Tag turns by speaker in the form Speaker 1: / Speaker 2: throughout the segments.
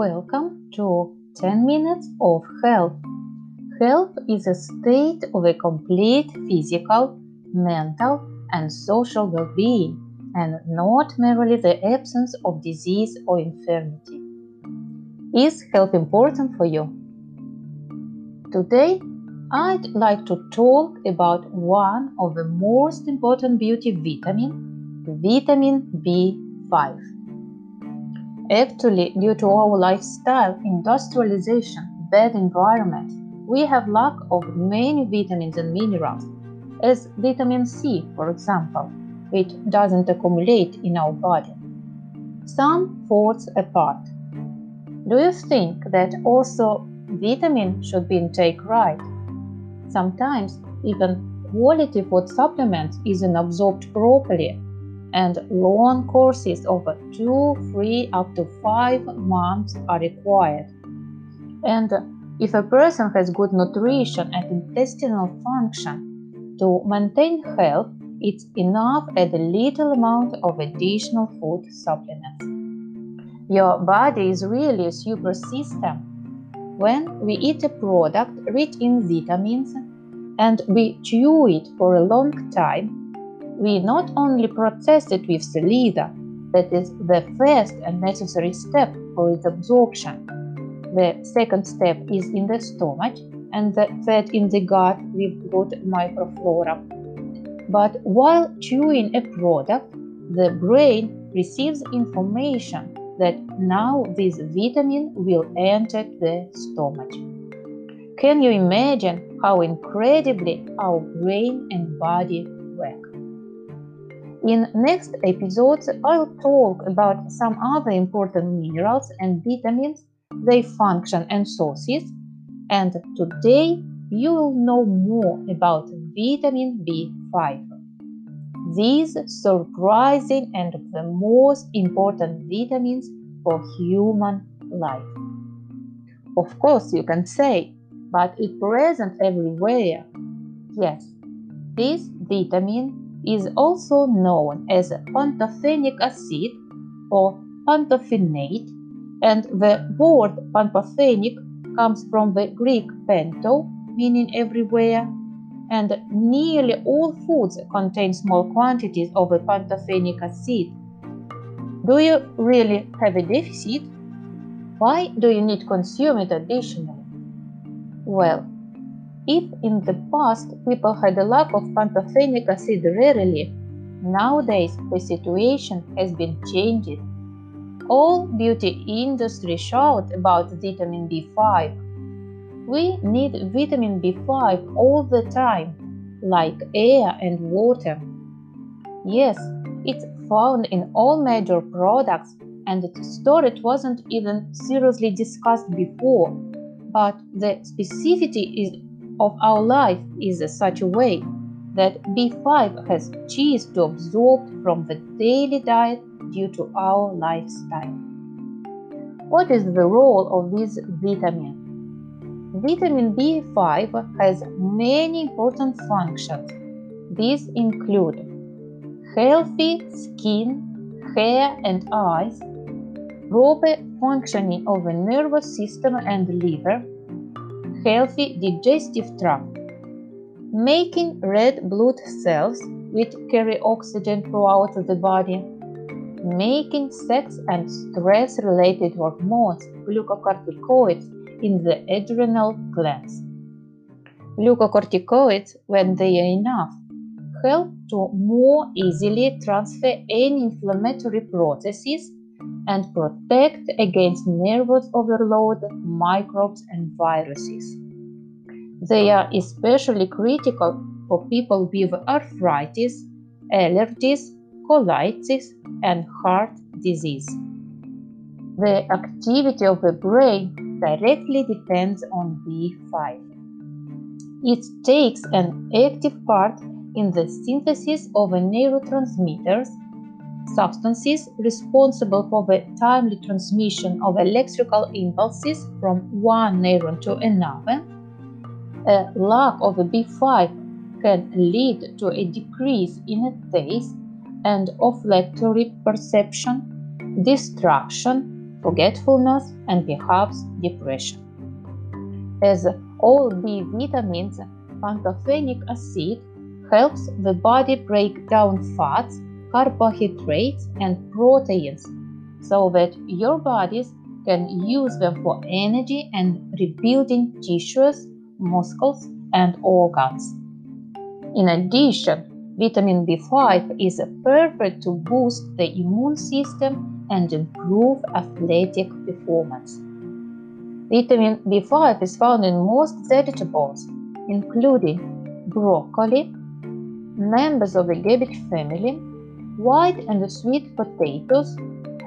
Speaker 1: Welcome to 10 Minutes of Health. Health is a state of a complete physical, mental, and social well being, and not merely the absence of disease or infirmity. Is health important for you? Today, I'd like to talk about one of the most important beauty vitamin, vitamin B5. Actually, due to our lifestyle, industrialization, bad environment, we have lack of many vitamins and minerals, as vitamin C, for example, which doesn't accumulate in our body. Some falls apart. Do you think that also vitamin should be intake right? Sometimes even quality food supplements isn't absorbed properly, and long courses of two, three, up to five months are required. And if a person has good nutrition and intestinal function, to maintain health, it's enough add a little amount of additional food supplements. Your body is really a super system when we eat a product rich in vitamins and we chew it for a long time, we not only process it with saliva, that is the first and necessary step for its absorption. The second step is in the stomach, and the third in the gut with good microflora. But while chewing a product, the brain receives information that now this vitamin will enter the stomach. Can you imagine how incredibly our brain and body? In next episodes, I'll talk about some other important minerals and vitamins, their function and sources, and today you will know more about vitamin B5 these surprising and the most important vitamins for human life. Of course, you can say, but it present everywhere. Yes, this vitamin is also known as pantothenic acid or pantothenate, and the word pantothenic comes from the Greek panto, meaning everywhere, and nearly all foods contain small quantities of pantothenic acid. Do you really have a deficit? Why do you need to consume it additionally? Well, if in the past people had a lack of pantothenic acid rarely, nowadays the situation has been changed. All beauty industry shout about vitamin B5 we need vitamin B5 all the time, like air and water. Yes, it's found in all major products and its storage wasn't even seriously discussed before. But the specificity is, of our life is such a way that B5 has ceased to absorb from the daily diet due to our lifestyle. What is the role of this vitamin? Vitamin B5 has many important functions. These include healthy skin, hair, and eyes, proper functioning of the nervous system and liver, healthy digestive tract, making red blood cells which carry oxygen throughout the body, making sex and stress related hormones, glucocorticoids, in the adrenal glands. Glucocorticoids, when they are enough, help to more easily transfer any inflammatory processes and protect against nervous overload, microbes, and viruses. They are especially critical for people with arthritis, allergies, colitis, and heart disease. The activity of the brain directly depends on B5. It takes an active part in the synthesis of neurotransmitters, substances responsible for the timely transmission of electrical impulses from one neuron to another. A lack of B5 can lead to a decrease in taste and olfactory perception, distraction, forgetfulness, and perhaps depression. As all B vitamins, pantothenic acid helps the body break down fats, carbohydrates, and proteins so that your bodies can use them for energy and rebuilding tissues, muscles, and organs. In addition, vitamin B5 is perfect to boost the immune system and improve athletic performance. Vitamin B5 is found in most vegetables, including broccoli, members of the cabbage family, white and sweet potatoes,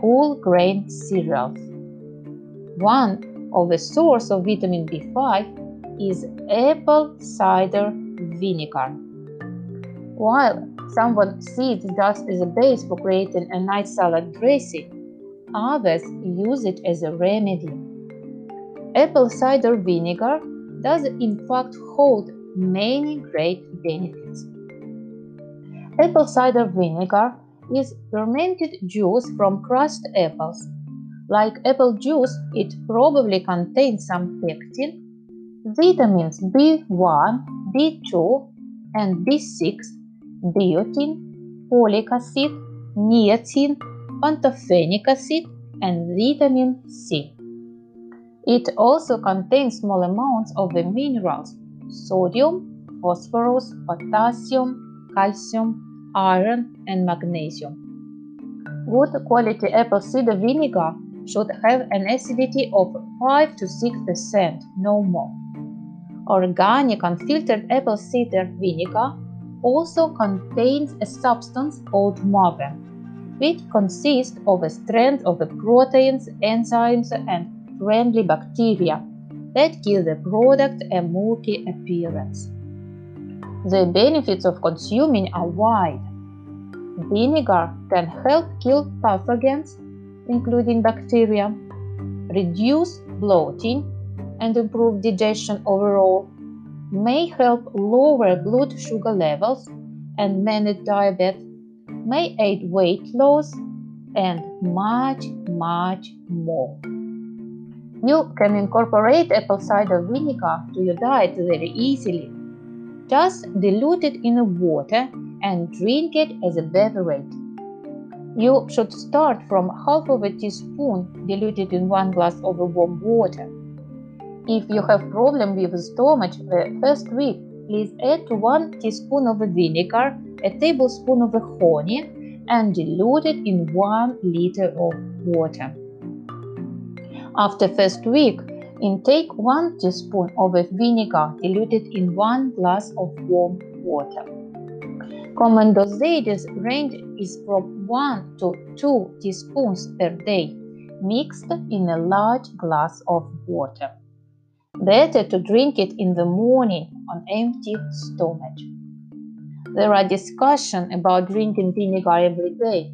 Speaker 1: whole grain cereals. One of the source of vitamin B5 is apple cider vinegar. While someone sees it just as a base for creating a nice salad dressing, others use it as a remedy. Apple cider vinegar does in fact hold many great benefits. Apple cider vinegar is fermented juice from crushed apples. Like apple juice, it probably contains some pectin, vitamins B1, B2, and B6, biotin, folic acid, niacin, pantothenic acid, and vitamin C. It also contains small amounts of the minerals sodium, phosphorus, potassium, calcium, iron, and magnesium. Good quality apple cider vinegar should have an acidity of 5 to 6%, no more. Organic unfiltered apple cider vinegar also contains a substance called mauve, which consists of a strand of the proteins, enzymes, and friendly bacteria that give the product a milky appearance. The benefits of consuming are wide. Vinegar can help kill pathogens, including bacteria, reduce bloating, and improve digestion overall, may help lower blood sugar levels and manage diabetes, may aid weight loss, and much, much more. You can incorporate apple cider vinegar to your diet very easily. Just dilute it in water and drink it as a beverage. You should start from half of a teaspoon diluted in one glass of warm water. If you have problem with stomach the first week, please add 1 teaspoon of vinegar, a tablespoon of honey, and dilute it in 1 liter of water. After first week, intake 1 teaspoon of vinegar diluted in 1 glass of warm water. Common dosages range is from 1 to 2 teaspoons per day, mixed in a large glass of water. Better to drink it in the morning on empty stomach. There are discussions about drinking vinegar every day,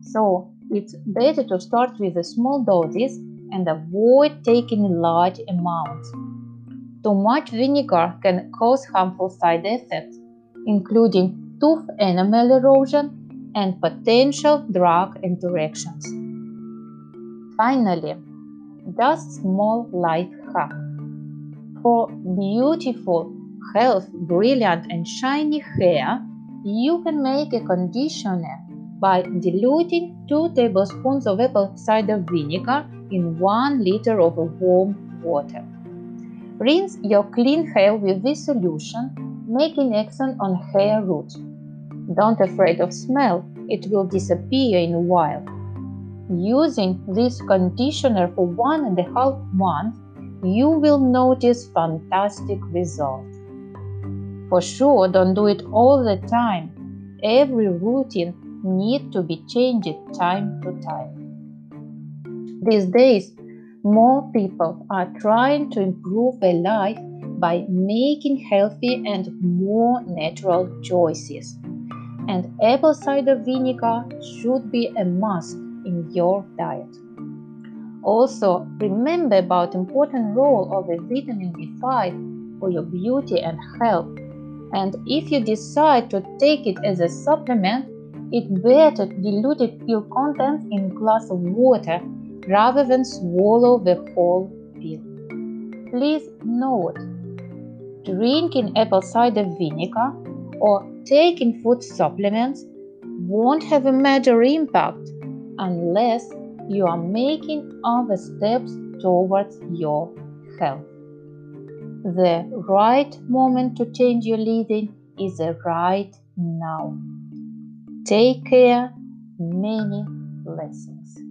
Speaker 1: so it's better to start with the small doses and avoid taking large amounts. Too much vinegar can cause harmful side effects, including tooth enamel erosion and potential drug interactions. Finally, just small life hack. For beautiful, health, brilliant and shiny hair, you can make a conditioner by diluting 2 tablespoons of apple cider vinegar in 1 liter of warm water. Rinse your clean hair with this solution, making action on hair roots. Don't afraid of smell, it will disappear in a while. Using this conditioner for one and a half months, you will notice fantastic results. For sure, don't do it all the time. Every routine need to be changed time to time. These days, more people are trying to improve their life by making healthy and more natural choices. And apple cider vinegar should be a must in your diet. Also, remember about important role of the vitamin B5 for your beauty and health. And if you decide to take it as a supplement, it better dilute pill contents in glass of water rather than swallow the whole pill. Please note drinking apple cider vinegar or taking food supplements won't have a major impact unless you are making other steps towards your health. The right moment to change your living is the right now. Take care. Many blessings.